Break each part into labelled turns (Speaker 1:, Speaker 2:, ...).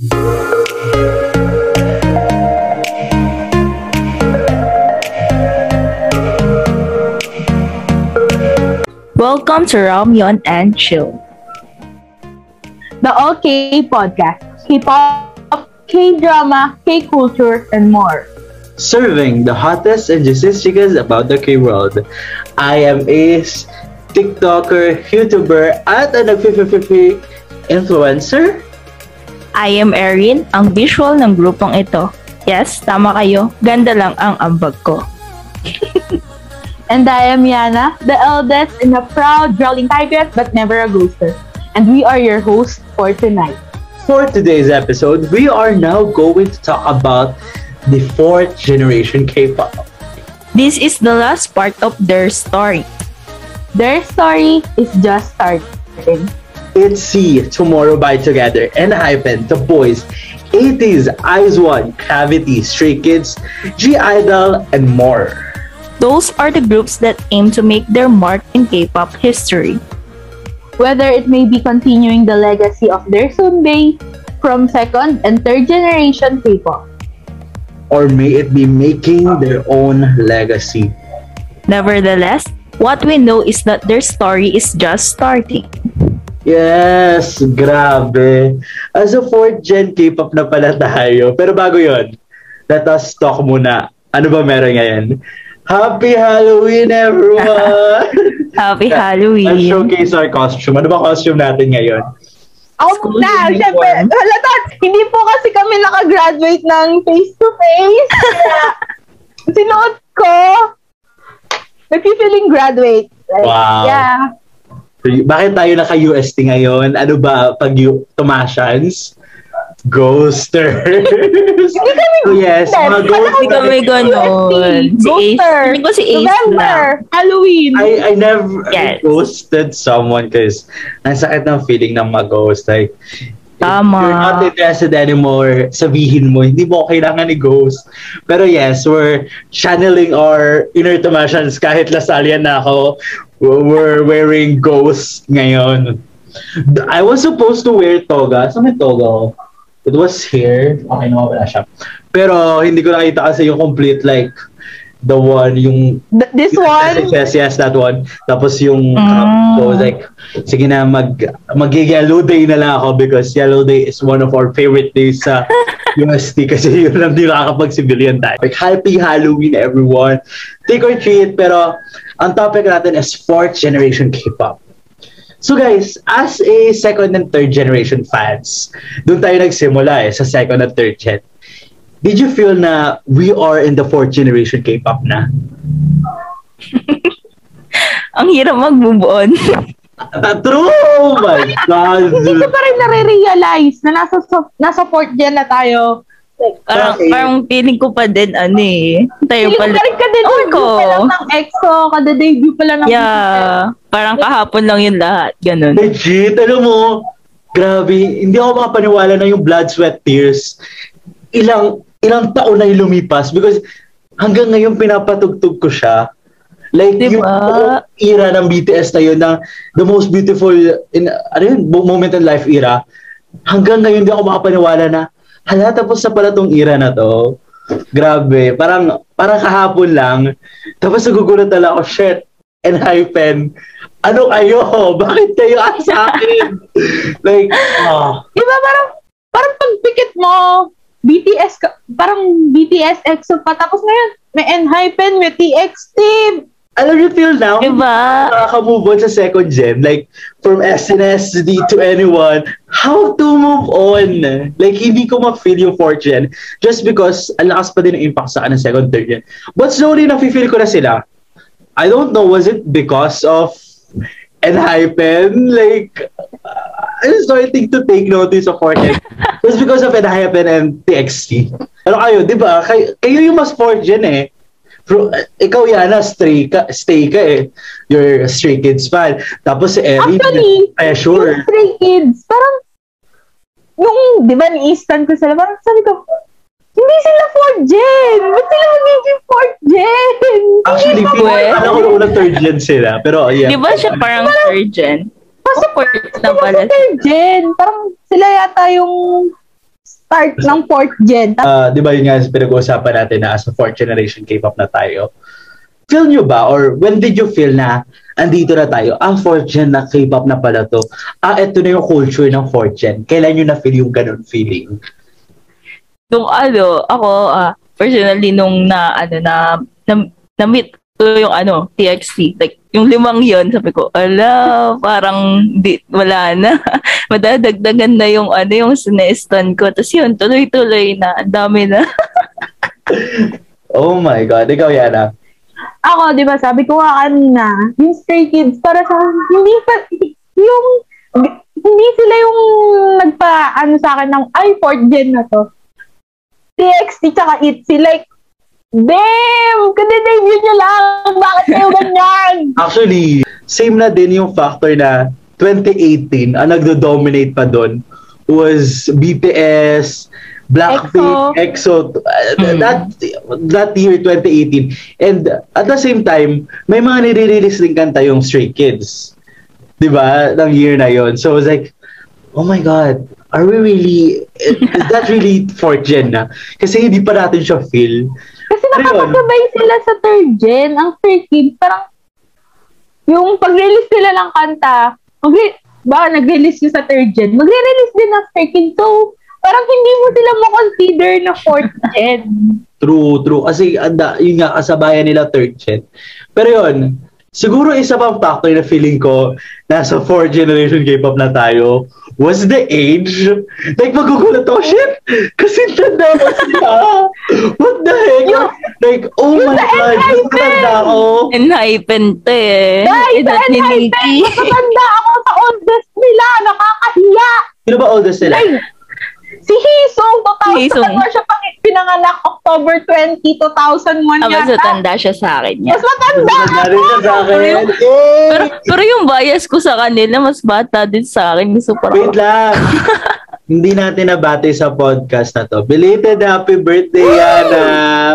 Speaker 1: Welcome to Ramyon and Chill.
Speaker 2: The OK Podcast. K-pop, K-drama, K-culture, and more.
Speaker 3: Serving the hottest and juiciest chicas about the K-world. I am Ace, TikToker, YouTuber, at a nag influencer.
Speaker 1: I am Erin, ang visual ng grupong ito. Yes, tama kayo. Ganda lang ang ambag ko.
Speaker 2: And I am Yana, the eldest and a proud drawling tigress but never a ghoster. And we are your hosts for tonight.
Speaker 3: For today's episode, we are now going to talk about the fourth generation K-pop.
Speaker 1: This is the last part of their story.
Speaker 2: Their story is just starting.
Speaker 3: It's C, Tomorrow by Together, and Hypen, The Boys, 80s, Eyes One, Gravity, Stray Kids, G-Idol, and more.
Speaker 1: Those are the groups that aim to make their mark in K-pop history.
Speaker 2: Whether it may be continuing the legacy of their Sunbae from second and third generation K-pop.
Speaker 3: Or may it be making their own legacy.
Speaker 1: Nevertheless, what we know is that their story is just starting.
Speaker 3: Yes, grabe. As a fourth gen K-pop na pala tayo. Pero bago yon, let us talk muna. Ano ba meron ngayon? Happy Halloween, everyone!
Speaker 1: Happy Halloween!
Speaker 3: Let's showcase our costume. Ano ba costume natin ngayon?
Speaker 2: Oh,
Speaker 1: School
Speaker 2: na, syempre, halata, hindi po kasi kami nakagraduate ng face-to-face. Sinuot ko, nag-feeling graduate. Like,
Speaker 3: Wow.
Speaker 2: Yeah.
Speaker 3: Bakit tayo naka-UST ngayon? Ano ba pag yu- Tomasians? Ghosters!
Speaker 2: Hindi kami
Speaker 3: so yes, mga ghost
Speaker 1: Hindi kami ganon. Si Ace.
Speaker 2: Ghoster.
Speaker 1: Hindi ko si Ace
Speaker 2: November.
Speaker 1: lang.
Speaker 2: Halloween.
Speaker 3: I, I never
Speaker 1: Yes.
Speaker 3: I ghosted someone because ang sakit ng feeling ng mag-ghost. Like,
Speaker 1: Tama.
Speaker 3: If you're not interested anymore, sabihin mo, hindi mo kailangan ni ghost. Pero yes, we're channeling our inner Tomasians kahit lasalian na ako. We're wearing ghost ngayon. I was supposed to wear toga. Saan may toga? It was here. Okay, nawawala siya. Pero hindi ko nakita kasi yung complete like the one, yung
Speaker 2: Th- This one,
Speaker 3: Yes, yes, that one. Tapos yung
Speaker 1: Mm.
Speaker 3: ko, like, sige na, mag, mag-yellow day na lang ako because yellow day is one of our favorite days sa UST kasi yun lang din nakakapag-civilian tayo. Like, happy Halloween, everyone. Take or treat, pero ang topic natin is fourth generation K-pop. So guys, as a second and third generation fans, doon tayo nagsimula eh, sa second and third gen. Did you feel na we are in the fourth generation K-pop na?
Speaker 1: Ang hirap mag-move on.
Speaker 3: Ah, True! Oh my God!
Speaker 2: hindi ko pa rin nare-realize na nasa, so- nasa fourth gen na tayo. Like,
Speaker 1: parang,
Speaker 3: Okay.
Speaker 1: parang feeling ko pa din, ano eh. Tayo
Speaker 2: Feeling ko
Speaker 1: pala.
Speaker 2: pa rin kada-debut
Speaker 1: Ewan ko.
Speaker 2: pa lang ng EXO, kada-debut pa lang ng
Speaker 1: Yeah. Parang kahapon lang yun lahat. Ganun.
Speaker 3: Legit, alam mo, grabe, hindi ako makapaniwala na yung blood, sweat, tears. Ilang, ilang taon na lumipas because hanggang ngayon pinapatugtog ko siya. Like,
Speaker 1: Diba?
Speaker 3: yung era ng BTS na yun, na the most beautiful, in, ano yun, moment in life era, hanggang ngayon hindi ako makapaniwala na, hala, tapos na pala tong era na to. Grabe, parang, parang kahapon lang. Tapos nagugulat na lang ako, shit, and hypen, ano kayo? Bakit kayo sa akin? like, oh,
Speaker 2: Di ba parang, parang pagpikit mo, BTS, ka, parang BTS EXO pa, tapos ngayon, may Enhypen, may TXT.
Speaker 3: alam niyo till now,
Speaker 1: Diba?
Speaker 3: nakaka-move on sa second gen. Like, from SNSD to anyone, how to move on? Like, hindi ko ma-feel yung fourth gen just because ang lakas pa din ng impact sa ng second, third gen. But slowly, na-feel ko na sila. I don't know, was it because of Enhypen? Like, uh, I'm starting to take notice of fourth gen. Just because of Enhypen and TXT. Ano kayo, di ba? Kayo, kayo yung mas fourth gen eh. Pro, ikaw Yana, stray ka, stay ka eh. You're a Stray Kids fan. Tapos si Ellie,
Speaker 2: Actually,
Speaker 3: pressure.
Speaker 2: yung Stray Kids, parang, yung, di ba, ni-instant ko sila, parang sabi ko, hindi sila 4th gen! Ba't sila magiging 4th gen?
Speaker 3: Actually,
Speaker 2: Hindi pwede?
Speaker 3: alam ko unang third gen sila. Pero yeah.
Speaker 1: Di ba siya parang third gen?
Speaker 2: Kasi
Speaker 1: Fourth na
Speaker 2: sila
Speaker 1: pala.
Speaker 2: si third gen. Parang sila yata yung start ng fourth gen.
Speaker 3: Ah, di ba yun nga pinag-uusapan natin na as a fourth generation K-pop na tayo. Feel nyo ba or when did you feel na andito na tayo, ah, fourth gen na K-pop na pala to. Ah, eto na yung culture ng fourth gen. Kailan nyo na-feel yung ganun feeling?
Speaker 1: Nung ano, ako, ah, personally, nung na, ano, na, na, na-meet yung ano, TXT. Like, yung limang yon sabi ko, ala, parang di, wala na. Madadagdagan na yung ano, yung sinestan ko. Tapos yun, tuloy-tuloy na. Ang dami na.
Speaker 3: Oh my God. Ikaw, Yana.
Speaker 2: ako, di ba, sabi ko nga kanina, yung Stray Kids, para sa, hindi pa, yung, hindi sila yung nagpa, ano sa akin ng, ay, fourth gen na to. TXT tsaka ITZY, like, damn, kada-debut nyo lang, bakit kayo ganyan?
Speaker 3: Actually, same na din yung factor na 2018, ang nagdo-dominate pa doon was BTS, Blackpink, EXO, uh,
Speaker 1: Mm.
Speaker 3: that that year 2018. And at the same time, may mga nire-release din kanta yung Stray Kids. 'Di ba? Ng year na yon. So I was like, oh my god, are we really is that really fourth gen na? Kasi hindi pa natin siya feel.
Speaker 2: Nakakasabay sila sa third gen. Ang Stray Kids, parang, yung pag-release nila ng kanta, mag ba, nag-release yung sa third gen, magre-release din ng Stray Kids. So, parang hindi mo sila mo-consider na fourth gen.
Speaker 3: True, true. Kasi anda, yun nga, kasabayan nila third gen. Pero yun, siguro isa pang factor na feeling ko nasa fourth generation K-pop na tayo was the age. Like, magugulat ako, shit! Kasi tanda ko sila. What the heck? like, oh my God, mas tanda ako.
Speaker 1: Enhypen to eh. Ni
Speaker 2: Enhypen,
Speaker 1: Nikki.
Speaker 2: matanda ako sa oldest nila. Nakakahiya.
Speaker 3: Sino ba oldest nila?
Speaker 2: Like, si Hisong, 2000,
Speaker 1: Hisong.
Speaker 2: ano siya pang pinanganak October 20, 2001
Speaker 1: Ah, mas
Speaker 2: yata.
Speaker 1: matanda siya sa akin niya.
Speaker 2: Mas matanda
Speaker 3: Tanda rin siya sa akin.
Speaker 1: Pero, pero yung bias ko sa kanila, mas bata din sa akin. Gusto parang,
Speaker 3: Wait lang. Hindi natin nabati sa podcast na to. Belated happy birthday, Yana!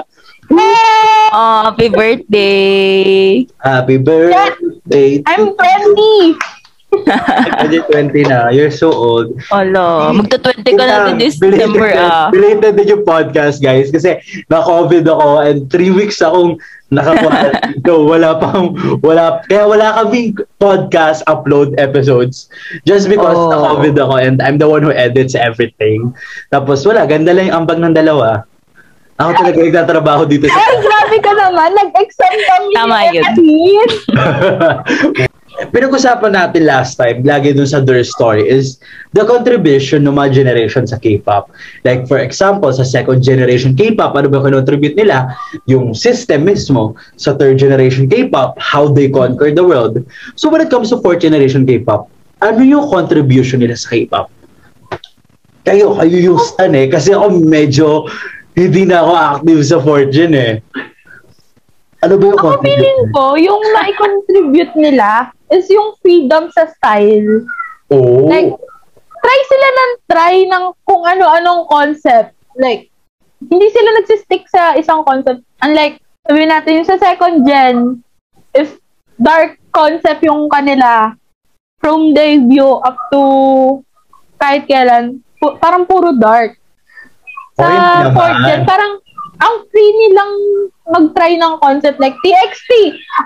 Speaker 1: oh, happy birthday!
Speaker 3: Happy birthday
Speaker 2: I'm 20.
Speaker 3: Pwede 20 na. You're so old.
Speaker 1: Alo, magta-20 ka na din this
Speaker 3: Belated-
Speaker 1: December ah.
Speaker 3: Belated din yung podcast, guys. Kasi na-COVID ako and three weeks akong naka-quarantine. so, wala pang, wala, kaya wala kaming podcast upload episodes. Just because
Speaker 1: Oh.
Speaker 3: na-COVID ako and I'm the one who edits everything. Tapos wala, ganda lang yung ambag ng dalawa. Ako talaga nagtatrabaho dito sa
Speaker 2: Ay, grabe ka naman. Nag-exam kami.
Speaker 1: Tama
Speaker 2: ni
Speaker 1: yun.
Speaker 2: Evelyn.
Speaker 3: Pinag-usapan natin last time, lagi dun sa their story, is the contribution ng mga generation sa K-pop. Like, for example, sa second generation K-pop, ano ba contribute nila? Yung system mismo sa third generation K-pop, how they conquer the world. So, when it comes to fourth generation K-pop, ano yung contribution nila sa K-pop? Kayo, kayo yung stan eh. Kasi ako medyo hindi na ako active sa fourth gen eh. Ano ba yung
Speaker 2: Ako feeling ko, yung na-contribute nila is yung freedom sa style.
Speaker 3: Oh.
Speaker 2: Like, try sila ng try ng kung ano-anong concept. Like, hindi sila nagsistick sa isang concept. Unlike, sabihin natin yung sa second gen, if dark concept yung kanila, from debut up to kahit kailan, pu- parang puro dark. Sa
Speaker 3: naman.
Speaker 2: fourth gen, parang ang free nilang mag-try ng concept like TXT.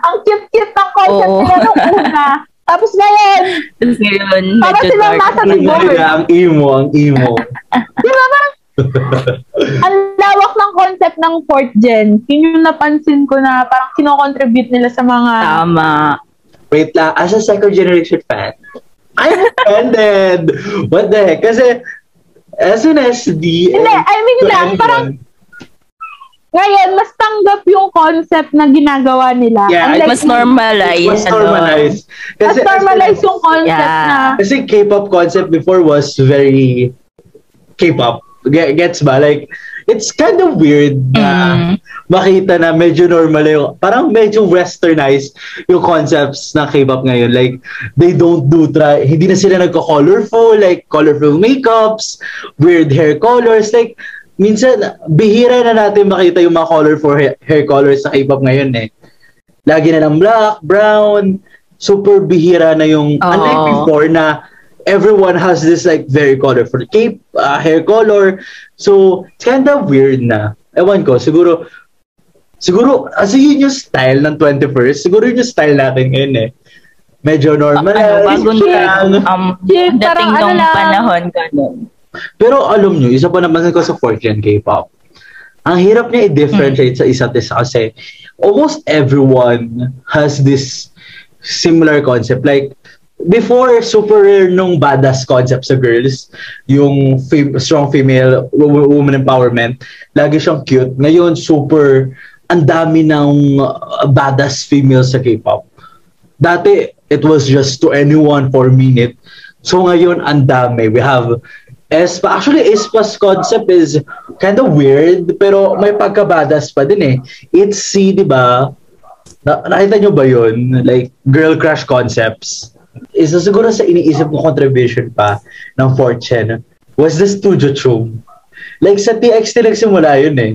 Speaker 2: Ang cute-cute ng concept
Speaker 1: Oo.
Speaker 2: nila nung una. Tapos ngayon,
Speaker 1: Tapos ngayon,
Speaker 2: Para silang nasa
Speaker 3: Ang emo
Speaker 2: board.
Speaker 3: ang emo, ang emo.
Speaker 2: Di ba parang ang lawak ng concept ng fourth gen. Yun yung napansin ko na parang kinocontribute nila sa mga...
Speaker 1: Tama.
Speaker 3: Wait lang, as a second generation fan, I'm offended. What the heck? Kasi, SNSD...
Speaker 2: Hindi, I mean lang, parang ngayon, mas tanggap yung concept na ginagawa nila.
Speaker 3: Yeah,
Speaker 2: Unlike-
Speaker 1: Mas normalize.
Speaker 3: Mas
Speaker 1: ano.
Speaker 3: normalized.
Speaker 2: Mas normalize yung concept
Speaker 1: Yeah.
Speaker 2: na...
Speaker 3: Kasi K-pop concept before was very K-pop. Ge- Gets ba? Like, it's kind of weird na
Speaker 1: Mm.
Speaker 3: makita na medyo normal yung, parang medyo westernized yung concepts ng K-pop ngayon. Like, they don't do, try, hindi na sila nagko-colorful, like, colorful makeups, weird hair colors, like, minsan, bihira na natin makita yung mga colorful hair, hair colors sa K-pop ngayon eh. Lagi na ng black, brown, super bihira na yung,
Speaker 1: Oo.
Speaker 3: unlike before na everyone has this like very colorful cape, uh, hair color. So, it's kind of weird na. Ewan ko, siguro, siguro, kasi yun yung style ng 21st. Siguro yun yung style natin ngayon eh. Medyo normal.
Speaker 1: ano, bagong
Speaker 3: lang.
Speaker 1: um,
Speaker 2: Yeah,
Speaker 1: dating
Speaker 2: parang ano
Speaker 1: nung
Speaker 2: lang.
Speaker 1: panahon ganun.
Speaker 3: Pero alam nyo, isa pa naman ko sa 4 K-pop. Ang hirap niya i-differentiate sa isa't isa kasi almost everyone has this similar concept. Like, before, super rare nung badass concept sa girls, yung fem- strong female wo- woman empowerment, lagi siyang cute. Ngayon, super, ang dami ng uh, badass female sa K-pop. Dati, it was just to anyone for a minute. So ngayon, ang dami. We have Espa. Actually, Espa's concept is kind of weird, pero may pagka-badass pa din eh. It's C, di ba? Na, nakita nyo ba yun? Like, girl crush concepts. Isa siguro sa iniisip ko contribution pa ng Fortune was the Studio Chum. Like, sa TXT nagsimula yun eh.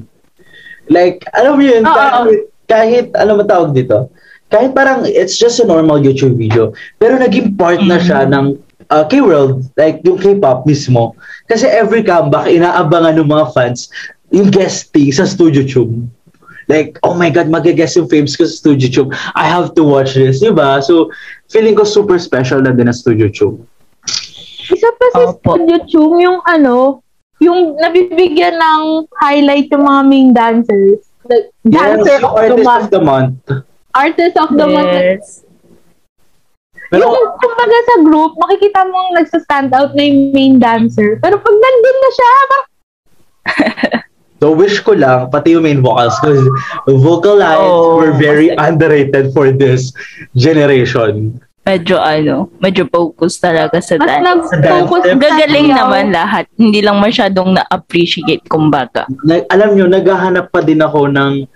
Speaker 3: Like, alam mo yun,
Speaker 2: Oo.
Speaker 3: kahit, kahit, ano mo tawag dito? Kahit parang, it's just a normal YouTube video. Pero naging part na siya ng uh, K-World, like yung K-pop mismo. Kasi every comeback, inaabangan ng mga fans yung guesting sa Studio Tube. Like, oh my God, mag-guest yung Fames ko sa Studio Tube. I have to watch this, di ba? So, feeling ko super special na din ang Studio Tube.
Speaker 2: Isa pa sa
Speaker 1: Opo.
Speaker 2: Studio Chung, yung ano, yung nabibigyan ng highlight yung mga main dancers. The dancer
Speaker 3: Yes,
Speaker 2: of the
Speaker 3: artist
Speaker 2: month.
Speaker 3: of the month.
Speaker 2: Artist of the month.
Speaker 3: Pero,
Speaker 2: yung kumbaga sa group, makikita mong nagsa-stand out na yung main dancer. Pero pag nandun na siya, parang,
Speaker 3: so wish ko lang, pati yung main vocals, because vocal lines
Speaker 1: Oh,
Speaker 3: were very underrated for this generation.
Speaker 1: Medyo ano, medyo focus talaga sa
Speaker 2: mas
Speaker 1: dance.
Speaker 2: nag-focus
Speaker 3: dance.
Speaker 2: sa
Speaker 1: Gagaling
Speaker 2: sayaw.
Speaker 1: naman lahat. Hindi lang masyadong na-appreciate kumbaga.
Speaker 3: na, alam nyo, naghahanap pa din ako ng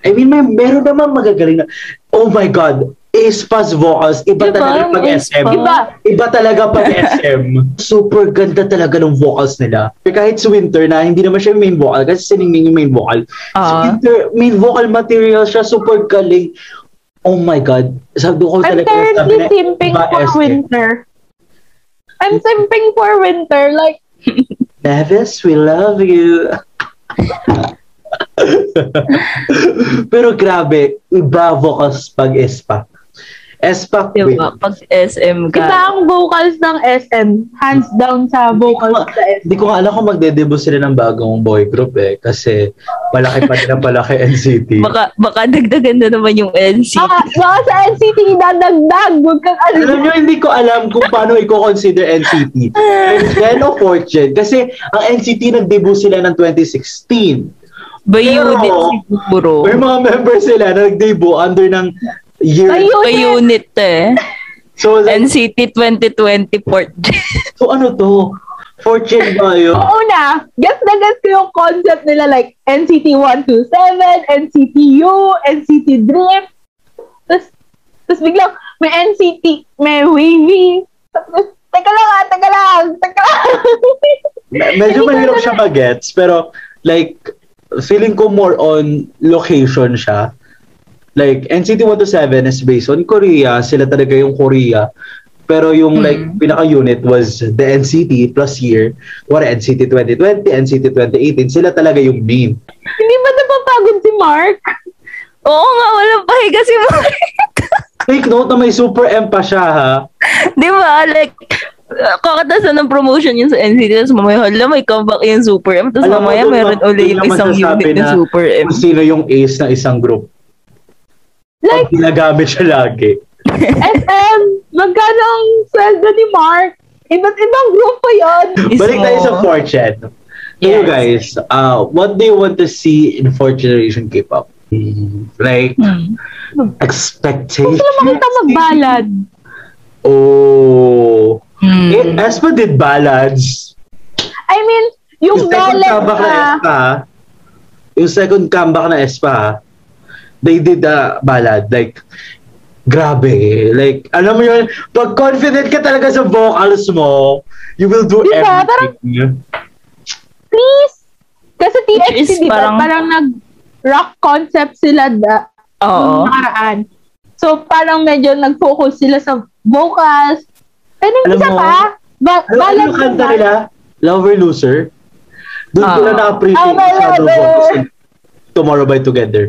Speaker 3: I mean, may meron naman magagaling na oh my God, Aespa's vocals, iba
Speaker 1: Diba?
Speaker 3: talaga pag SM.
Speaker 2: Iba.
Speaker 3: Iba talaga pag SM. Super ganda talaga ng vocals nila. Pero kahit si Winter na, hindi naman siya yung main vocal kasi siningning yung main vocal. si
Speaker 1: Ah.
Speaker 3: Winter, main vocal material siya, super galing. Oh my God. Sabi ko
Speaker 2: I'm
Speaker 3: talaga,
Speaker 2: currently
Speaker 3: na,
Speaker 2: simping for
Speaker 3: SM.
Speaker 2: winter. I'm simping for winter. Like,
Speaker 3: Nevis, we love you. Pero grabe, iba vocals pag Espa. Wait.
Speaker 1: Diba? Pag SM
Speaker 2: iba
Speaker 1: ka.
Speaker 2: ang vocals ng SM. Hands down sa vocals sa SM.
Speaker 3: Hindi ko nga alam kung magde-debut sila ng bagong boy group eh. Kasi palaki pa din ang palaki NCT.
Speaker 1: Baka, baka dagdagan na naman yung NCT.
Speaker 2: Ah, baka sa NCT idadagdag. Huwag kang ano.
Speaker 3: Alam nyo, hindi ko alam kung paano i-consider NCT. Then o Fortune. Kasi ang NCT nag-debut sila ng 2016.
Speaker 1: By
Speaker 3: Pero-
Speaker 1: unit siguro.
Speaker 3: May mga members sila na nag-debut under ng year.
Speaker 2: By
Speaker 1: By unit eh.
Speaker 3: So, like,
Speaker 1: NCT 2020 port.
Speaker 3: so ano to? Fortune ba yun?
Speaker 2: Oo na, guess na guess ko yung concept nila like NCT 127, NCT U, NCT Dream. Tapos, tapos biglang may NCT, may Wavy. Tapos, teka lang ah, teka lang, teka lang.
Speaker 3: Me- medyo mahirap siya mag-gets, pero like, feeling ko more on location siya. Like, NCT 127 is based on Korea. Sila talaga yung Korea. Pero yung
Speaker 1: Mm.
Speaker 3: like, pinaka-unit was the NCT plus year. What NCT 2020, NCT 2018. Sila talaga yung main.
Speaker 2: Hindi ba napapagod si Mark?
Speaker 1: Oo nga, walang pahiga si Mark.
Speaker 3: Take note na may super M pa siya, ha?
Speaker 1: Di ba? Like, kakatasan ng promotion yun sa NCT. Tapos mamaya, hala, may comeback yung Super M. Tapos mamaya, meron
Speaker 3: na-
Speaker 1: uli
Speaker 3: doon
Speaker 1: yung isang unit ng
Speaker 3: na
Speaker 1: Super M.
Speaker 3: Kung sino yung ace ng isang group.
Speaker 2: Like,
Speaker 3: ginagamit siya lagi.
Speaker 2: SM, magkano ang sweldo ni Mark? Iba't ibang grupo yon.
Speaker 1: Is
Speaker 3: Balik tayo sa Fortune. You
Speaker 1: Yes.
Speaker 3: guys, uh, what do you want to see in fourth generation K-pop? Like,
Speaker 1: Hmm.
Speaker 3: expectations?
Speaker 2: Gusto lang makita magbalad.
Speaker 3: Oh.
Speaker 1: Hmm.
Speaker 3: Eh, Espa did ballads.
Speaker 2: I mean, yung
Speaker 3: Yung second comeback na
Speaker 2: na,
Speaker 3: Espa, yung second comeback na Espa, they did a ballad. Like, grabe. Like, alam mo yun, pag confident ka talaga sa vocals mo, you will do
Speaker 2: Diba?
Speaker 3: everything.
Speaker 2: please. Kasi TXT, di ba?
Speaker 1: parang-
Speaker 2: Parang nag-rock concept sila da,
Speaker 1: Oo.
Speaker 2: nakaraan. So, parang medyo nag-focus sila sa vocals. And yung
Speaker 3: Alam
Speaker 2: isa
Speaker 3: mo,
Speaker 2: pa, ba-
Speaker 3: Alam, alam
Speaker 2: balance
Speaker 3: yung kanta nila? Lover Loser? Doon ko
Speaker 1: Ah.
Speaker 3: na na-appreciate
Speaker 2: Ah,
Speaker 3: yung shadow
Speaker 2: lover.
Speaker 3: vocals Tomorrow by Together.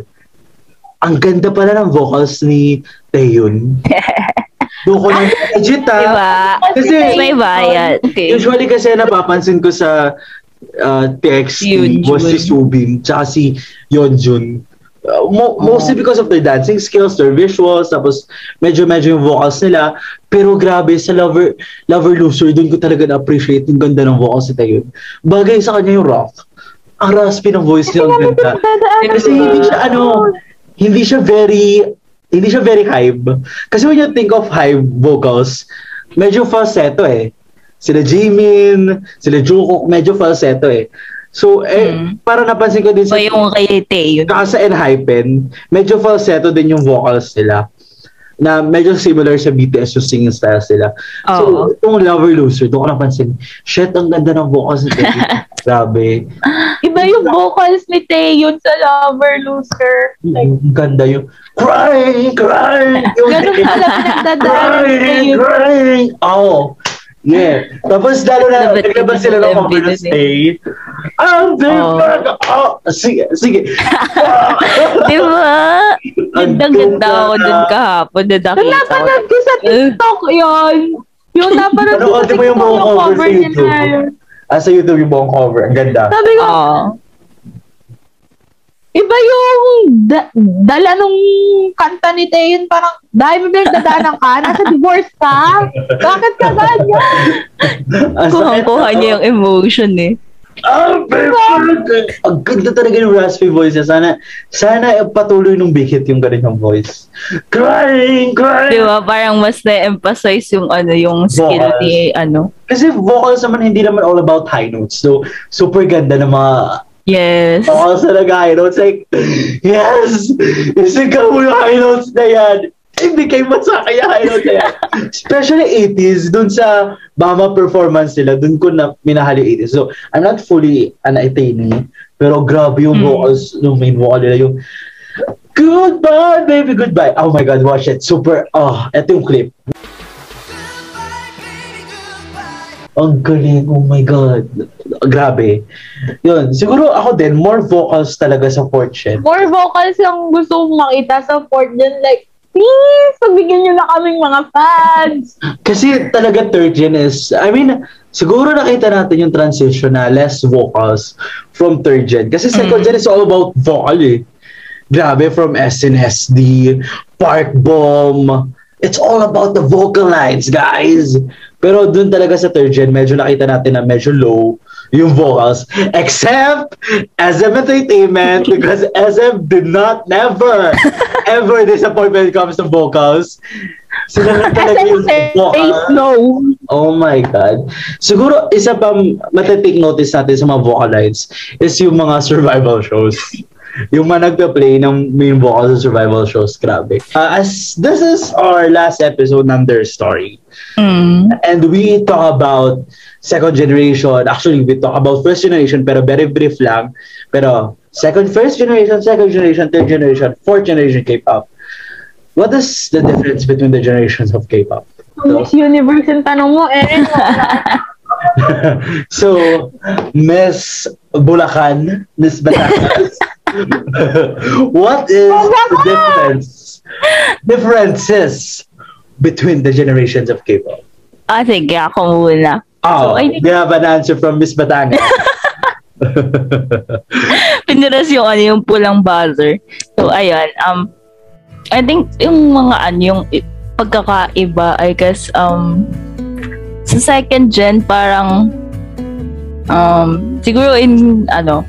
Speaker 3: Ang ganda pala ng vocals ni Taeyeon. Doon ko na legit ah.
Speaker 1: Diba?
Speaker 3: Kasi
Speaker 1: May bayad. Okay.
Speaker 3: usually kasi napapansin ko sa uh, TXT was si Subin tsaka si Yeonjun. Uh, mo- mostly because of their dancing skills, their visuals, tapos medyo-medyo yung vocals nila. Pero grabe, sa Lover, Lover Loser, doon ko talaga na-appreciate yung ganda ng vocals ni Taeyeon. Bagay sa kanya yung rock. Ang raspy ng voice niya, ang ganda. Kasi hindi siya ano, hindi siya very, hindi siya very high. Kasi when you think of high vocals, medyo falsetto eh. Sila Jimin, sila Jungkook, medyo falsetto eh. So, eh,
Speaker 1: Mm.
Speaker 3: para napansin ko din sa,
Speaker 1: yung kay Tae, yun.
Speaker 3: saka sa Enhypen, medyo falsetto din yung vocals nila na medyo similar sa BTS yung singing style sila.
Speaker 1: Oo.
Speaker 3: So, itong Lover Loser, doon ko napansin, shit, ang ganda ng vocals ni Tae. Grabe.
Speaker 2: Iba yung vocals ni Taeyeon sa Lover Loser. Like,
Speaker 3: Ang ganda yung crying, crying. Yung
Speaker 2: ganun pala pinagdadaanan ni
Speaker 3: crying, crying. Oh. Yeah. Tapos lalo na, naglabas sila ng cover
Speaker 1: dun
Speaker 3: ng Stay. I'm the
Speaker 1: Oh.
Speaker 3: oh. Sige, sige.
Speaker 1: Diba?
Speaker 3: Ang
Speaker 1: Gandang ganda ako dun kahapon. Dun
Speaker 2: Nung
Speaker 1: nakita ko.
Speaker 2: napanood ko sa TikTok yun. Yung napanood ko sa
Speaker 3: Panoodin mo yung
Speaker 2: TikTok yung
Speaker 3: cover
Speaker 2: nila.
Speaker 3: YouTube. Ah, sa YouTube yung buong cover. Ang ganda.
Speaker 2: Sabi ko,
Speaker 1: Oo.
Speaker 2: Iba yung da- dala nung kanta ni Taeyeon. Parang, dahil mo pinagdadaanan ka, nasa divorce ka. Bakit ka ganyan?
Speaker 1: Kuhang-kuha niya yung emotion eh.
Speaker 3: Ah, perfect! Ang ganda talaga yung raspy voice niya. Sana, sana patuloy nung big hit yung ganun yung voice. Crying, crying!
Speaker 1: Diba? Parang mas na-emphasize yung ano, yung skill
Speaker 3: Vocals.
Speaker 1: ni ano.
Speaker 3: Kasi vocals naman, hindi naman all about high notes. So, super ganda ng mga
Speaker 1: Yes.
Speaker 3: vocals na nag-high notes. Like, yes! Isigaw mo yung high notes na yan. Ibigay mo sa kaya high notes na yan. Especially 80s, dun sa Bama performance nila, dun ko na minahal yung 80s. So, I'm not fully an attainee, pero grabe yung
Speaker 1: Mm.
Speaker 3: vocals, yung main vocal nila, yung Goodbye, baby, goodbye. Oh my God, watch it. Super, oh, eto yung clip. Ang galing, oh my God. Grabe. Yun, siguro ako din, more vocals talaga sa fourth gen.
Speaker 2: More vocals yung gusto kong makita sa Fort Gen. Like, please, pagbigyan nyo na kaming mga fans.
Speaker 3: Kasi talaga third gen is, I mean, siguro nakita natin yung transition na less vocals from third gen. Kasi second gen is all about vocal eh. Grabe, from SNSD, Park Bomb, it's all about the vocal lines, guys. Pero dun talaga sa third gen, medyo nakita natin na medyo low yung vocals. Except SM Entertainment because SM did not, never, ever disappoint when it comes to vocals. Sila na talaga yung vocals.
Speaker 2: slow.
Speaker 3: Oh my God. Siguro, isa pa matitake notice natin sa mga vocal lines is yung mga survival shows. Yung mga nagpa-play ng main vocal sa survival shows. Grabe. Uh, as this is our last episode ng Their Story.
Speaker 1: Mm.
Speaker 3: And we talk about second generation. Actually, we talk about first generation, pero very brief lang. Pero second, first generation, second generation, third generation, fourth generation K-pop. What is the difference between the generations of K-pop?
Speaker 2: Miss Universe yung tanong mo, eh.
Speaker 3: so, Miss Bulacan, Miss Batangas, what is the difference? Differences between the generations of K-pop.
Speaker 1: Ah, sige, ako muna.
Speaker 3: Oh,
Speaker 1: So, I think-
Speaker 3: we have an answer from Miss Batangas.
Speaker 1: Piniras yung ano, yung pulang buzzer. So, ayun. Um, I think yung mga ano, yung pagkakaiba, I guess, um, sa second gen, parang, um, siguro in, ano,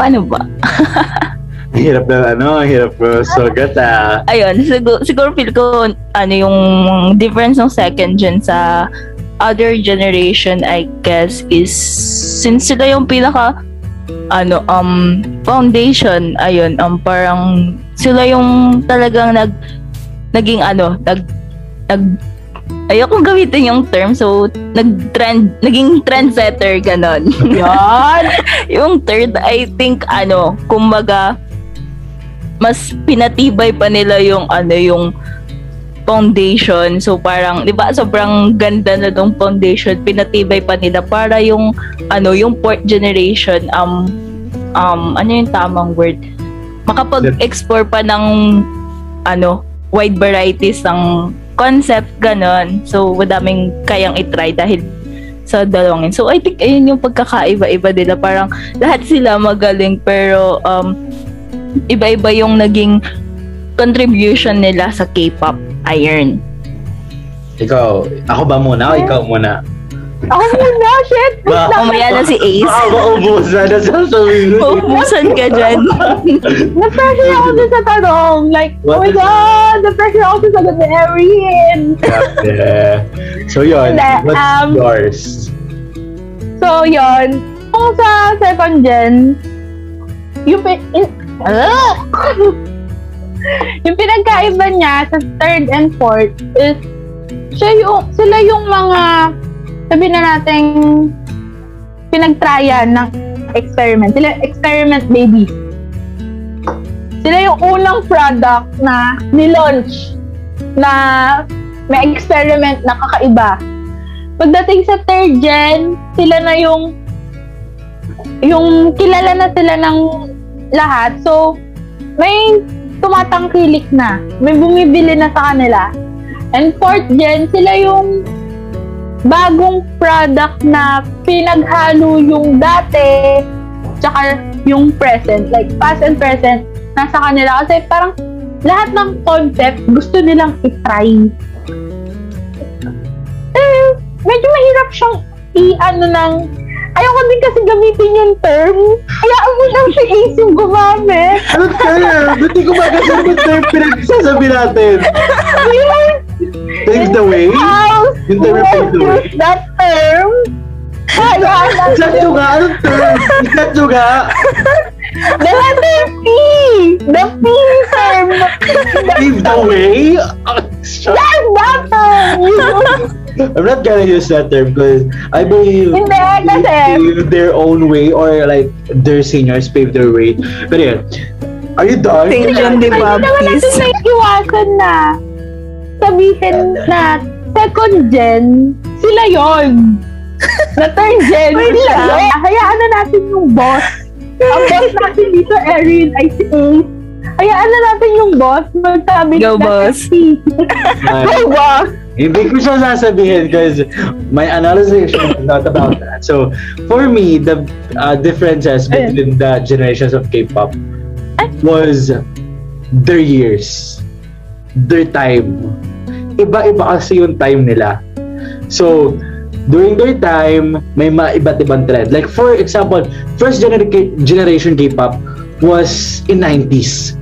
Speaker 1: paano ba?
Speaker 3: hirap na ano, hirap ko sugat ah.
Speaker 1: Ayun, siguro, siguro feel ko, ano, yung difference ng second gen sa other generation, I guess, is since sila yung pinaka ano, um, foundation, ayun, um, parang sila yung talagang nag, naging ano, nag, nag, ayokong gamitin yung term, so, nag-trend, naging trendsetter, ganon.
Speaker 2: Yan.
Speaker 1: yung third, I think, ano, kumbaga, mas pinatibay pa nila yung, ano, yung, foundation. So parang, 'di ba, sobrang ganda na tong foundation. Pinatibay pa nila para yung ano, yung fourth generation um um ano yung tamang word? Makapag-explore pa ng ano, wide varieties ng concept ganon. So madaming kayang i-try dahil sa dalawang yun. So I think ayun yung pagkakaiba-iba nila. Parang lahat sila magaling pero um iba-iba yung naging contribution nila sa K-pop Iron.
Speaker 3: Ikaw, ako ba muna o ikaw muna?
Speaker 2: Ako muna, shit!
Speaker 3: Ba-
Speaker 1: Umaya na si Ace.
Speaker 3: Baka maubusan na sasabihin mo.
Speaker 1: Pupusan ka dyan.
Speaker 2: Na-pressure ako dun sa tanong. Like, oh my
Speaker 3: What is-
Speaker 2: God! Na-pressure ako sa sagot ni Erin!
Speaker 3: So yun,
Speaker 2: Hindi,
Speaker 3: what's
Speaker 2: um,
Speaker 3: yours?
Speaker 2: So, yon Kung sa second gen, yung, in, Ah! yung pinagkaiba niya sa third and fourth is siya yung, sila yung mga sabi na nating pinagtryan ng experiment. Sila experiment babies. Sila yung unang product na nilaunch na may experiment na kakaiba. Pagdating sa third gen, sila na yung yung kilala na sila ng lahat. So, may tumatangkilik na. May bumibili na sa kanila. And fourth gen, sila yung bagong product na pinaghalo yung dati tsaka yung present. Like, past and present nasa kanila. Kasi parang lahat ng concept gusto nilang itry. Eh, medyo mahirap siyang i-ano ng Ayoko din kasi gamitin yung term. Hayaan mo lang si Ace yung gumamit.
Speaker 3: Ano term? Hindi ko magasabi yung term pinagsasabi natin. Pave the way?
Speaker 2: How
Speaker 3: Yung term yung pave the way?
Speaker 2: that term? Hayaan lang.
Speaker 3: Isatso nga, anong term? Isatso nga.
Speaker 2: The letter P! The P term!
Speaker 3: Pave the way?
Speaker 2: That term!
Speaker 3: I'm not gonna use that term because I believe
Speaker 2: Hindi,
Speaker 3: they
Speaker 2: kasi-
Speaker 3: pave their own way or like their seniors pave their way. But yeah, are you done?
Speaker 1: Thank you, Di
Speaker 2: Hindi naman natin
Speaker 1: Baptist.
Speaker 2: may iwasan na sabihin na second gen, sila yon. Na third gen,
Speaker 1: Wait
Speaker 2: sila. Hayaan na natin yung boss. Ang boss natin dito, Erin, ay si Ace. Hayaan na natin yung boss magsabi
Speaker 1: Go, boss.
Speaker 2: Go, boss!
Speaker 3: Hindi ko siya sasabihin because my analysis is not about that. So, for me, the uh, differences between the generations of K-pop was their years, their time. Iba-iba kasi yung time nila. So, during their time, may mga iba't ibang trend. Like, for example, first gener- generation K-pop was in 90s.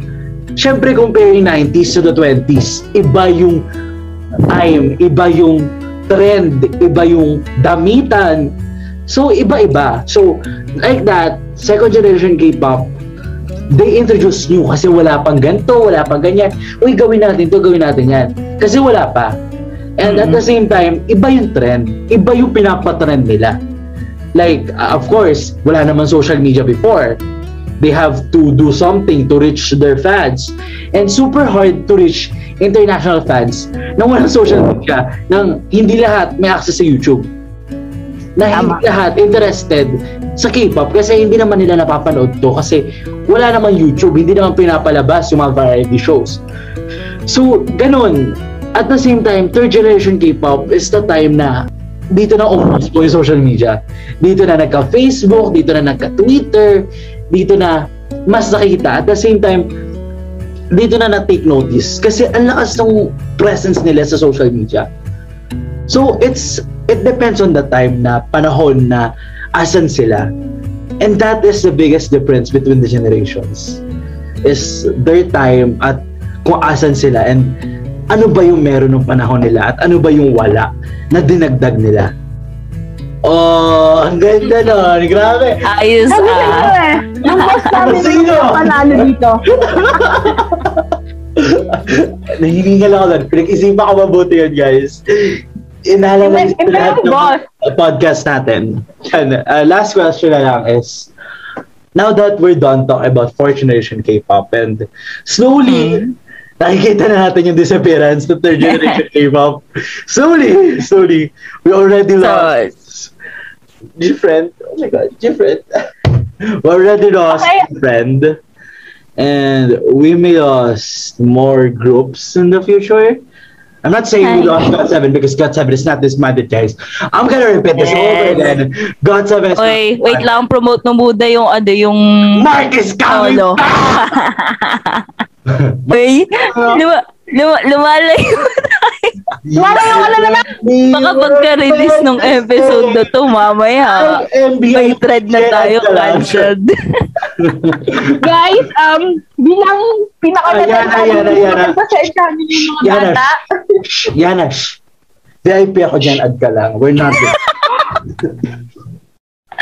Speaker 3: Siyempre, comparing 90s to the 20s, iba yung time, iba yung trend, iba yung damitan. So, iba-iba. So, like that, second generation K-pop, they introduce new kasi wala pang ganito, wala pang ganyan. Uy, gawin natin to, gawin natin yan. Kasi wala pa. And at the same time, iba yung trend. Iba yung pinapatrend nila. Like, uh, of course, wala naman social media before. They have to do something to reach their fans. And super hard to reach international fans na walang social media, nang hindi lahat may access sa YouTube. Na hindi
Speaker 1: Tama.
Speaker 3: lahat interested sa K-pop kasi hindi naman nila napapanood to kasi wala naman YouTube, hindi naman pinapalabas yung mga variety shows. So, ganun. At the same time, third generation K-pop is the time na dito na umus po yung social media. Dito na nagka-Facebook, dito na nagka-Twitter, dito na mas nakikita. At the same time, dito na na-take notice kasi ang lakas ng presence nila sa social media. So, it's it depends on the time na panahon na asan sila. And that is the biggest difference between the generations. Is their time at kung asan sila and ano ba yung meron ng panahon nila at ano ba yung wala na dinagdag nila. Oh, ang ganda nun. Grabe.
Speaker 1: Ayos
Speaker 2: Sabi ko
Speaker 1: ah.
Speaker 2: eh, yung boss namin
Speaker 3: Sino?
Speaker 2: panalo dito.
Speaker 3: Nahihingal ako doon. Pinag-isipan ko mabuti yun, guys. Inalaman
Speaker 2: Iba- iba
Speaker 3: lahat ng podcast natin. Yan, uh, last question na lang is, now that we're done talking about fourth generation K-pop and slowly, nakikita na natin yung disappearance ng third generation K-pop. Slowly, slowly, we already
Speaker 1: So,
Speaker 3: lost different. Oh my god, different. we already lost
Speaker 2: Okay.
Speaker 3: friend. And we may lost more groups in the future. I'm not saying we
Speaker 1: Ay.
Speaker 3: lost God 7 because God 7 is not disbanded, guys. I'm gonna repeat this over again. God 7 is
Speaker 1: Oy,
Speaker 3: not
Speaker 1: wait lang, promote ng Buda yung ano, yung
Speaker 3: Mark is coming
Speaker 1: solo.
Speaker 3: back!
Speaker 1: Uy, luma, luma, lumalayo.
Speaker 2: Wala yung wala na lang.
Speaker 1: Baka pagka-release ng episode na to, mamaya, may thread na tayo cancelled.
Speaker 2: Guys, um, bilang
Speaker 3: ayan.
Speaker 2: pasensya niyo yung mga
Speaker 3: Yan,
Speaker 2: bata.
Speaker 3: Yana. VIP ako dyan, add ka lang. We're not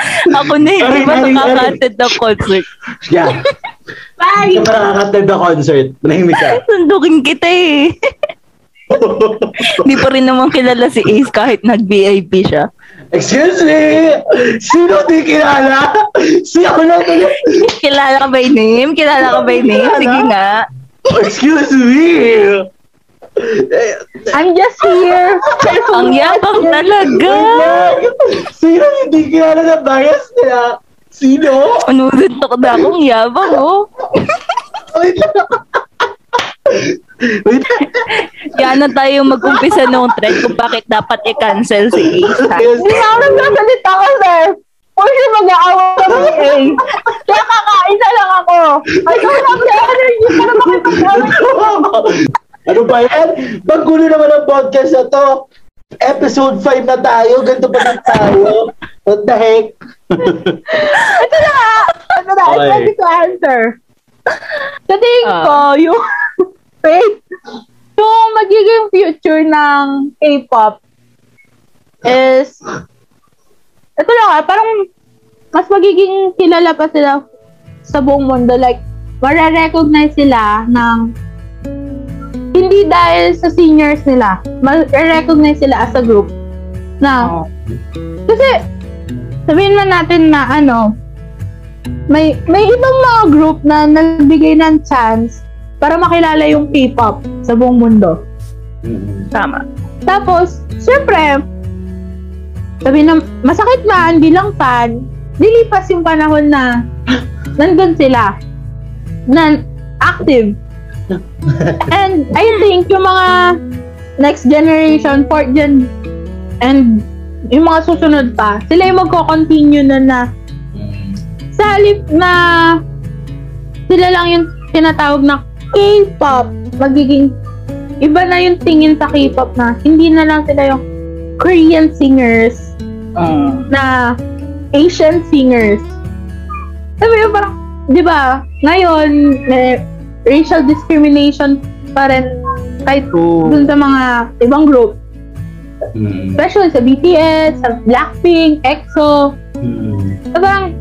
Speaker 1: Ako na hindi
Speaker 3: Sorry,
Speaker 1: ba nakaka-attend ng concert?
Speaker 3: Yeah.
Speaker 2: Bye!
Speaker 3: Hindi pa nakaka-attend na concert. Manahimik ka.
Speaker 1: Sundukin kita eh. Hindi pa rin naman kilala si Ace kahit nag-VIP siya.
Speaker 3: Excuse me! Sino di kilala? Sino lang ulit?
Speaker 1: Kilala ka by name? Kilala ka by name? Sige nga.
Speaker 3: Excuse me! Eh,
Speaker 2: I'm just here.
Speaker 1: Ang yabang talaga.
Speaker 3: Sino hindi kilala na bias nila? Sino?
Speaker 1: Anuduntok na akong yabang oh.
Speaker 3: Wait lang. Wait lang.
Speaker 1: Kaya na tayo mag-umpisa ng thread kung bakit dapat i-cancel si Ace.
Speaker 2: Hindi na ako nagsasalita kasi. Pwede mag-aawa kami eh. Kaya kakain na lang ako. I don't have the energy para makipag-away.
Speaker 3: Ano ba yan? Paggulo naman ang podcast na to. Episode 5 na tayo. Ganito pa lang tayo. What the heck?
Speaker 2: Ito na. Ito na. I'm
Speaker 3: Okay.
Speaker 2: ready to answer. Sa tingin
Speaker 1: Ah.
Speaker 2: ko, yung wait, yung magiging future ng K-pop is ito na nga, parang mas magiging kilala pa sila sa buong mundo. Like, mare-recognize sila ng hindi dahil sa seniors nila. Mare-recognize sila as a group. Na, kasi, sabihin man natin na ano, may may ibang mga group na nagbigay ng chance para makilala yung K-pop sa buong mundo.
Speaker 1: Tama.
Speaker 2: Tapos, syempre, sabi na, masakit man bilang fan, dilipas yung panahon na nandun sila. Na active. And I think yung mga next generation, fourth gen, and yung mga susunod pa, sila yung magko-continue na na sa halip na sila lang yung tinatawag na K-pop, magiging iba na yung tingin sa K-pop na hindi na lang sila yung Korean singers
Speaker 1: Mm.
Speaker 2: na Asian singers. Sabi mo parang, di ba, ngayon, may racial discrimination pa rin kahit dun sa mga ibang group.
Speaker 3: Mm.
Speaker 2: Especially sa BTS, sa Blackpink, EXO.
Speaker 3: Mm.
Speaker 2: So, parang,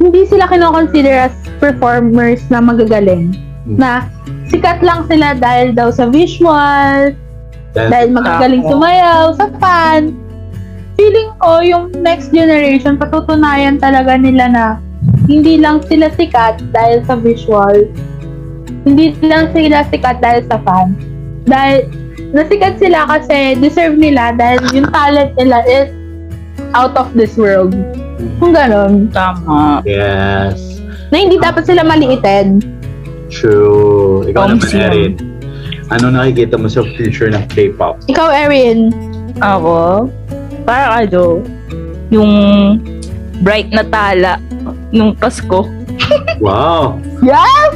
Speaker 2: hindi sila kinoconsider as performers na magagaling. Na sikat lang sila dahil daw sa visual, dahil magagaling sumayaw, sa fan. Feeling ko, yung next generation, patutunayan talaga nila na hindi lang sila sikat dahil sa visual. Hindi lang sila sikat dahil sa fan. Dahil, nasikat sila kasi deserve nila dahil yung talent nila is out of this world. Kung ganon.
Speaker 1: Tama.
Speaker 3: Yes.
Speaker 2: Na hindi dapat sila maliitin.
Speaker 3: True. Ikaw naman. Erin. Ano nakikita mo sa future ng K-pop?
Speaker 2: Ikaw, Erin.
Speaker 1: Ako, parang ano, yung bright na tala nung Pasko.
Speaker 3: Wow!
Speaker 2: Yes!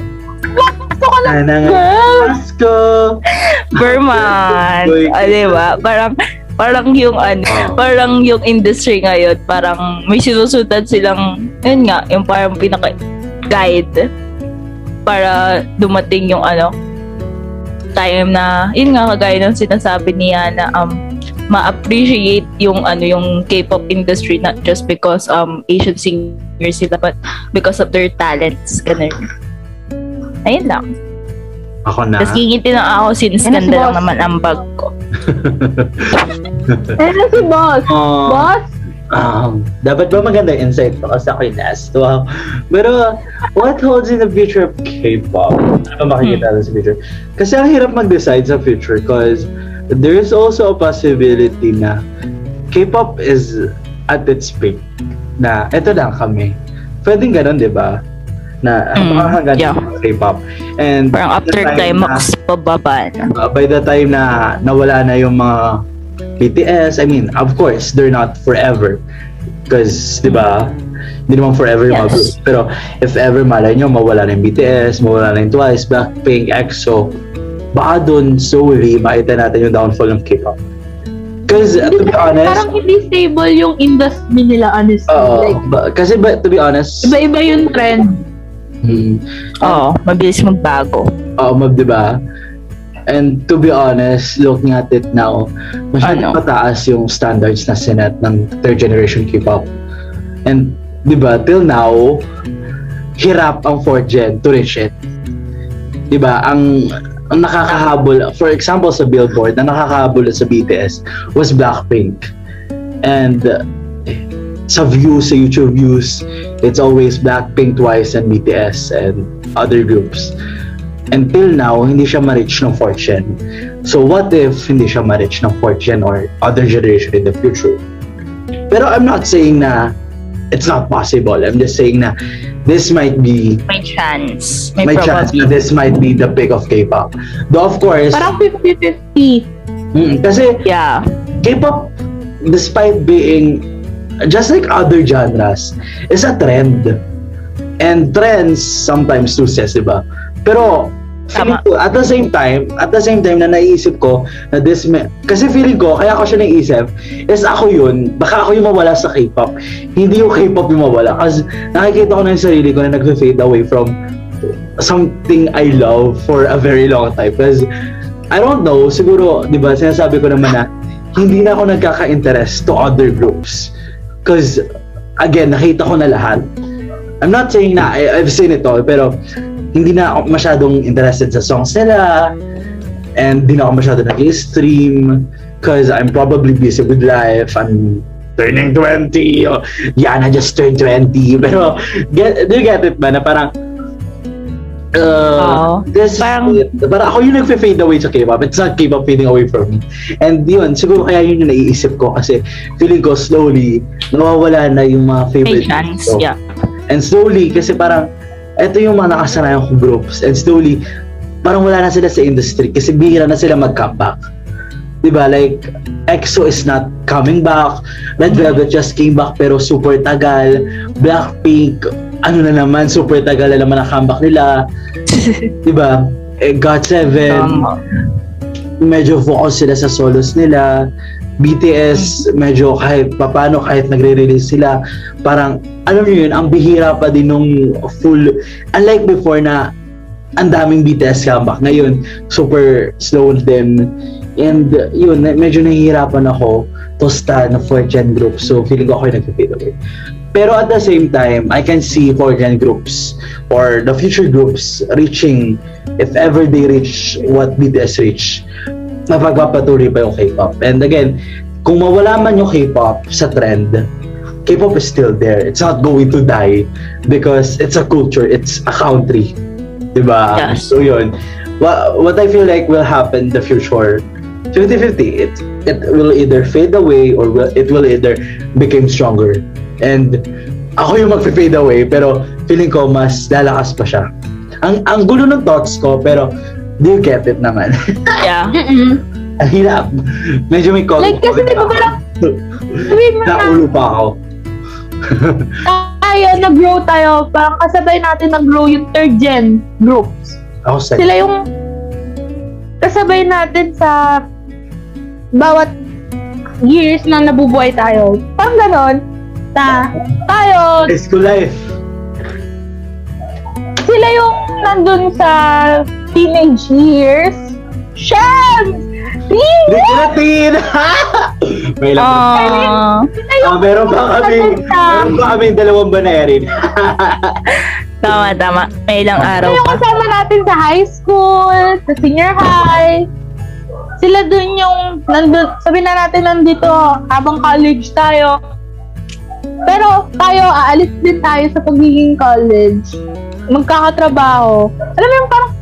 Speaker 2: Gusto ko na,
Speaker 3: Nanang
Speaker 2: girl!
Speaker 3: Pasko!
Speaker 1: Berman.
Speaker 3: Uy.
Speaker 1: ah, di ba? Parang, parang yung ano, parang yung industry ngayon, parang may sinusundan silang, yun nga, yung parang pinaka-guide para dumating yung ano, time na, yun nga, kagaya ng sinasabi niya na um, ma-appreciate yung ano yung K-pop industry not just because um Asian singers sila but because of their talents ganun. Ayun lang.
Speaker 3: Ako na.
Speaker 1: Tapos ngingiti na ako since
Speaker 2: Yan na si
Speaker 1: ganda lang
Speaker 2: boss.
Speaker 1: naman ang bag ko.
Speaker 2: Eh, na si boss.
Speaker 3: Oh,
Speaker 2: Boss?
Speaker 3: Um, dapat ba maganda insight to kasi ako yung last? Wow. Pero, what holds in the future of K-pop? Ano ba makikita natin sa future? Kasi ang hirap mag-decide sa future because there is also a possibility na K-pop is at its peak. Na, eto na kami. Pwedeng ganun, di ba? Na,
Speaker 1: Mm,
Speaker 3: hanggang
Speaker 1: yeah.
Speaker 3: K-pop. And
Speaker 1: Parang after climax, pababa na.
Speaker 3: uh, by the time na nawala na yung mga BTS, I mean, of course, they're not forever. Because, di ba, hindi naman forever yung
Speaker 1: Yes.
Speaker 3: Pero, if ever malay nyo, mawala na yung BTS, mawala na yung Twice, Blackpink, EXO, baka dun slowly makita natin yung downfall ng K-pop. Because, to be honest,
Speaker 2: Parang hindi stable yung industry nila, honestly.
Speaker 3: oo,
Speaker 2: like,
Speaker 3: ba- kasi ba, to be honest,
Speaker 2: iba-iba yung trend.
Speaker 3: hmm,
Speaker 1: Oo, mabilis magbago.
Speaker 3: Oo, mab, di ba? And to be honest, looking at it now, masyadong
Speaker 1: Ano?
Speaker 3: mataas yung standards na sinet ng third generation K-pop. And, di ba, till now, hirap ang fourth gen to reach it. Di ba, ang, ang nakakahabol, for example, sa Billboard, na nakakahabol sa BTS was Blackpink. And uh, sa views, sa YouTube views, it's always Blackpink twice and BTS and other groups until now, hindi siya ma-reach ng fourth gen. So what if hindi siya ma-reach ng fourth gen or other generation in the future? Pero I'm not saying na it's not possible. I'm just saying na this might be
Speaker 1: May chance. May,
Speaker 3: my chance na this might be the peak of K-pop. Though of course,
Speaker 2: Parang 50-50.
Speaker 3: mm, kasi
Speaker 1: Yeah.
Speaker 3: K-pop, despite being just like other genres, is a trend. And trends sometimes loses, di ba? Pero,
Speaker 1: Tama.
Speaker 3: ko, at the same time, at the same time na naisip ko na this, may, kasi feeling ko, kaya ako siya naisip, is ako yun, baka ako yung mawala sa K-pop. Hindi yung K-pop yung mawala. Kasi nakikita ko na yung sarili ko na nag-fade away from something I love for a very long time. Because, I don't know, siguro, di ba, sinasabi ko naman na, hindi na ako nagkaka-interest to other groups. Because, again, nakita ko na lahat. I'm not saying na I've seen it all, pero hindi na ako masyadong interested sa songs nila and hindi na ako masyadong nag-stream because I'm probably busy with life. I'm turning 20 o Yana just turned 20 pero get, do you get it ba na parang uh,
Speaker 1: Oo.
Speaker 3: this
Speaker 1: Parang-
Speaker 3: parang ako yung nagfe-fade away sa K-pop. It's not K-pop fading away from me. And yun, siguro kaya yun yung naiisip ko kasi feeling ko slowly nawawala na yung mga favorite
Speaker 1: chance.
Speaker 3: ko.
Speaker 1: Yeah.
Speaker 3: And slowly, kasi parang, ito yung mga nakasanayan kong groups. And slowly, parang wala na sila sa industry kasi bihira na sila mag-comeback. Diba? Like, EXO is not coming back. Red Velvet just came back pero super tagal. Blackpink, ano na naman, super tagal na naman ang comeback nila. Diba? Eh, GOT7,
Speaker 1: Tama.
Speaker 3: medyo focus sila sa solos nila. BTS, medyo kahit papano, kahit nagre-release sila, parang, alam niyo yun, ang bihira pa din nung full, unlike before na ang daming BTS comeback. Ngayon, super slow din. And yun, medyo nahihirapan ako to stand 4 gen group. So, feeling ko ako yung away. Pero at the same time, I can see 4 gen groups or the future groups reaching, if ever they reach what BTS reach, mapagpapatuloy pa yung K-pop. And again, kung mawala man yung K-pop sa trend, K-pop is still there. It's not going to die because it's a culture, it's a country. Diba?
Speaker 1: Yes.
Speaker 3: So yun. What, what I feel like will happen in the future, 50-50. It, it will either fade away or will, it will either become stronger. And ako yung mag-fade away pero feeling ko mas lalakas pa siya. Ang, ang gulo ng thoughts ko pero do you get it naman?
Speaker 1: Yeah.
Speaker 3: Ang hirap. Medyo may call.
Speaker 2: Like, kasi di ba parang, sabihin mo na,
Speaker 3: Naulo pa ako.
Speaker 2: tayo, nag-grow tayo, parang kasabay natin nag-grow yung third gen groups.
Speaker 3: Ako sa
Speaker 2: Sila yung kasabay natin sa bawat years na nabubuhay tayo. Parang ganon, na tayo,
Speaker 3: high school life.
Speaker 2: sila yung nandun sa teenage years. Shams!
Speaker 3: Likratin! May lang.
Speaker 1: Ah,
Speaker 2: Sila
Speaker 3: Ah,
Speaker 2: yung
Speaker 3: meron pa kami, meron pa kami dalawang banayarin.
Speaker 1: tama, tama. May ilang araw
Speaker 2: sila yung
Speaker 1: pa.
Speaker 2: kasama natin sa high school, sa senior high. Sila dun yung, nandun, sabi na natin nandito, habang college tayo, Pero tayo, aalis din tayo sa pagiging college. Magkakatrabaho. Alam mo yung parang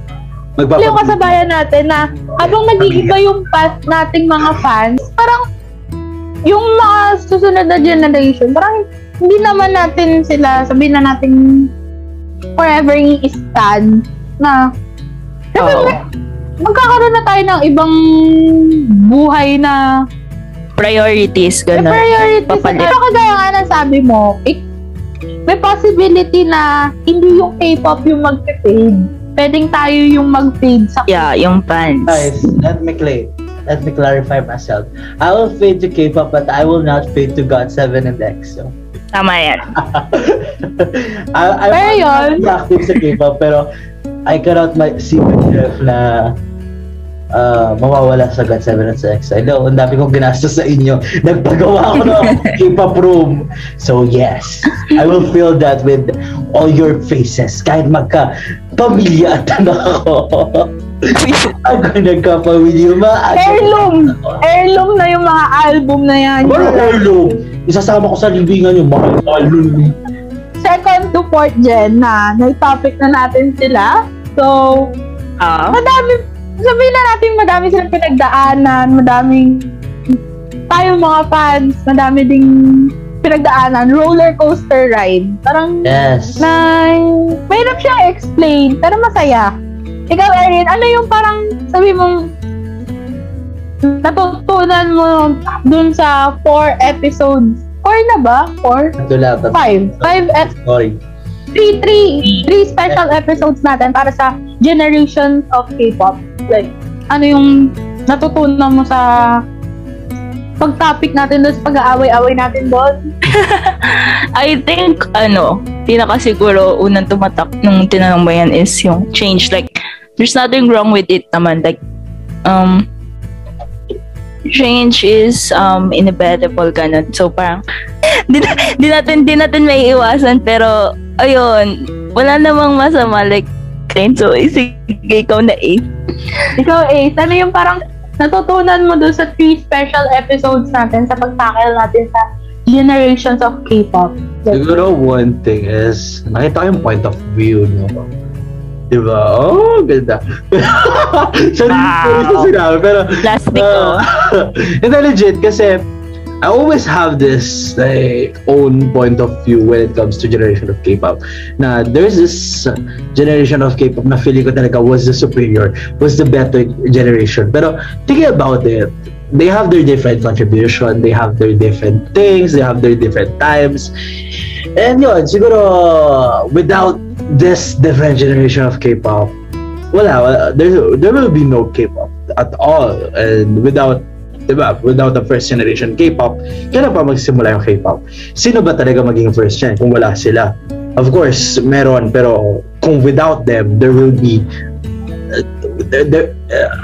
Speaker 3: Magpapa-
Speaker 2: yung kasabayan natin na habang nag-iiba yung path nating mga fans, parang yung mga susunod na generation, parang hindi naman natin sila, sabihin na natin forever i-stand na
Speaker 1: Oo.
Speaker 2: mag- magkakaroon na tayo ng ibang buhay na
Speaker 1: Priorities,
Speaker 2: may
Speaker 1: gano'n.
Speaker 2: priorities.
Speaker 1: Papalit.
Speaker 2: Pero kagaya nga ng sabi mo, ik- may possibility na hindi yung K-pop yung mag-fade. Pwedeng tayo yung mag-fade sa
Speaker 1: Yeah, yung fans.
Speaker 3: Guys, let me clear. Let me clarify myself. I will fade to K-pop, but I will not fade to GOT7 and EXO.
Speaker 1: Tama yan.
Speaker 3: I, I
Speaker 2: Pero yun-
Speaker 3: I'm active sa K-pop, pero I cannot my, see myself na uh, mawawala sa GOT7 at sa EXO. I know, ang dami kong ginastos sa inyo. Nagpagawa ako ng K-pop room. So yes, I will fill that with all your faces. Kahit magka pamilya at anak ko. Ako nagkapamilya. Ma-
Speaker 2: heirloom. Heirloom na yung mga album na yan.
Speaker 3: Ano heirloom? Isasama ko sa libingan yung mga heirloom.
Speaker 2: Second to fourth gen na nag-topic na natin sila. So,
Speaker 1: Ah,
Speaker 2: madami, sabihin na natin madami silang pinagdaanan, madaming tayong mga fans, madami ding pinagdaanan, roller coaster ride. Parang
Speaker 3: Yes.
Speaker 2: na mahirap siyang explain, pero masaya. Ikaw, Erin, ano yung parang sabi mo natutunan mo dun sa four episodes? Four na ba? Four?
Speaker 3: Lang.
Speaker 2: Five. Five ep-
Speaker 3: Sorry.
Speaker 2: Three, three, three special episodes natin para sa generations of K-pop. Like, ano yung natutunan mo sa pag-topic natin doon, sa pag-aaway-away natin doon?
Speaker 1: I think, ano, pinaka siguro unang tumatak nung tinanong mo yan is yung change. Like, there's nothing wrong with it naman. Like, um, change is um inevitable ganun. So parang di, di natin di natin may iwasan pero ayun, wala namang masama like ayun, so sige ikaw na eh.
Speaker 2: Ikaw, Ace, ano yung parang natutunan mo doon sa three special episodes natin sa pag-tackle natin sa generations of K-pop?
Speaker 3: Siguro one thing is, nakita ko yung point of view nyo. Diba? Oh, ganda. Sorry,
Speaker 1: Wow.
Speaker 3: sorry sa sinabi, pero...
Speaker 1: Plastic
Speaker 3: uh,
Speaker 1: oh.
Speaker 3: Hindi, legit, kasi I always have this like own point of view when it comes to generation of K-pop. Na there's this generation of K-pop na feeling ko talaga was the superior, was the better generation. Pero thinking about it, they have their different contribution, they have their different things, they have their different times. And yun, siguro without this different generation of K-pop, wala there, there will be no K-pop at all. And without diba, without the first generation K-pop, kailan pa magsimula yung K-pop? Sino ba talaga maging first gen kung wala sila? Of course, meron, pero kung without them, there will be uh, there, there,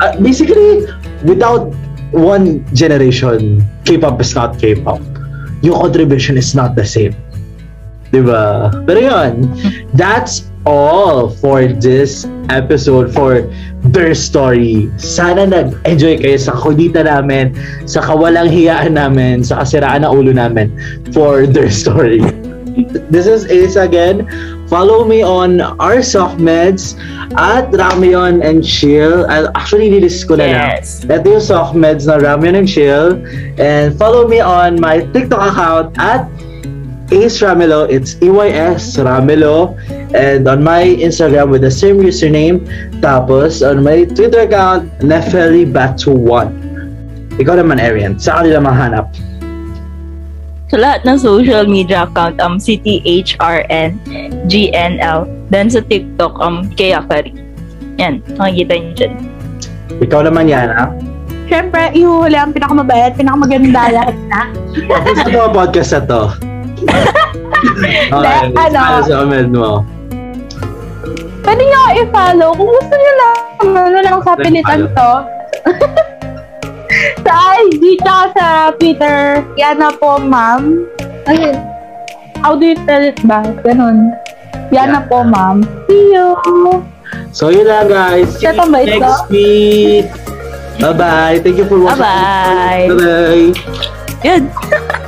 Speaker 3: uh, basically, without one generation, K-pop is not K-pop. Yung contribution is not the same. Diba? Pero yun, that's all for this episode for their story. Sana nag-enjoy kayo sa kulita namin, sa kawalang hiyaan namin, sa kasiraan ng ulo namin for their story. This is Ace again. Follow me on our soft meds at Ramion and Chill. I'll actually nilist ko na.
Speaker 1: Yes.
Speaker 3: Ito yung soft meds na Ramion and Chill. And follow me on my TikTok account at Ace Ramelo. It's EYS Ramelo. And on my Instagram with the same username. Tapos on my Twitter account, Nefelibat21. Ikaw naman, Arian. Sa kanila mahanap.
Speaker 1: Sa lahat ng social media account, um, CTHRNGNL. Then sa TikTok, um, Kaya Kari. Yan, makikita niyo dyan.
Speaker 3: Ikaw naman yan, ha?
Speaker 2: Siyempre, ihuhuli ang pinakamabait, pinakamaganda lahat na.
Speaker 3: Gusto ko ang podcast na to. okay,
Speaker 2: ano?
Speaker 3: ano sa comment mo?
Speaker 2: Pwede nyo ako i-follow kung gusto nyo lang. Ano lang sa pilitan to. sa IG tsaka sa Twitter. Yan na po, ma'am. Ay, how do you spell it ba? Ganun. Yan na
Speaker 3: Yana.
Speaker 2: po, ma'am. See you!
Speaker 3: So yun lang guys. See you
Speaker 2: tambay ito?
Speaker 3: next week. Bye-bye. Thank you for watching.
Speaker 1: Bye-bye.
Speaker 3: Bye-bye.
Speaker 1: Good.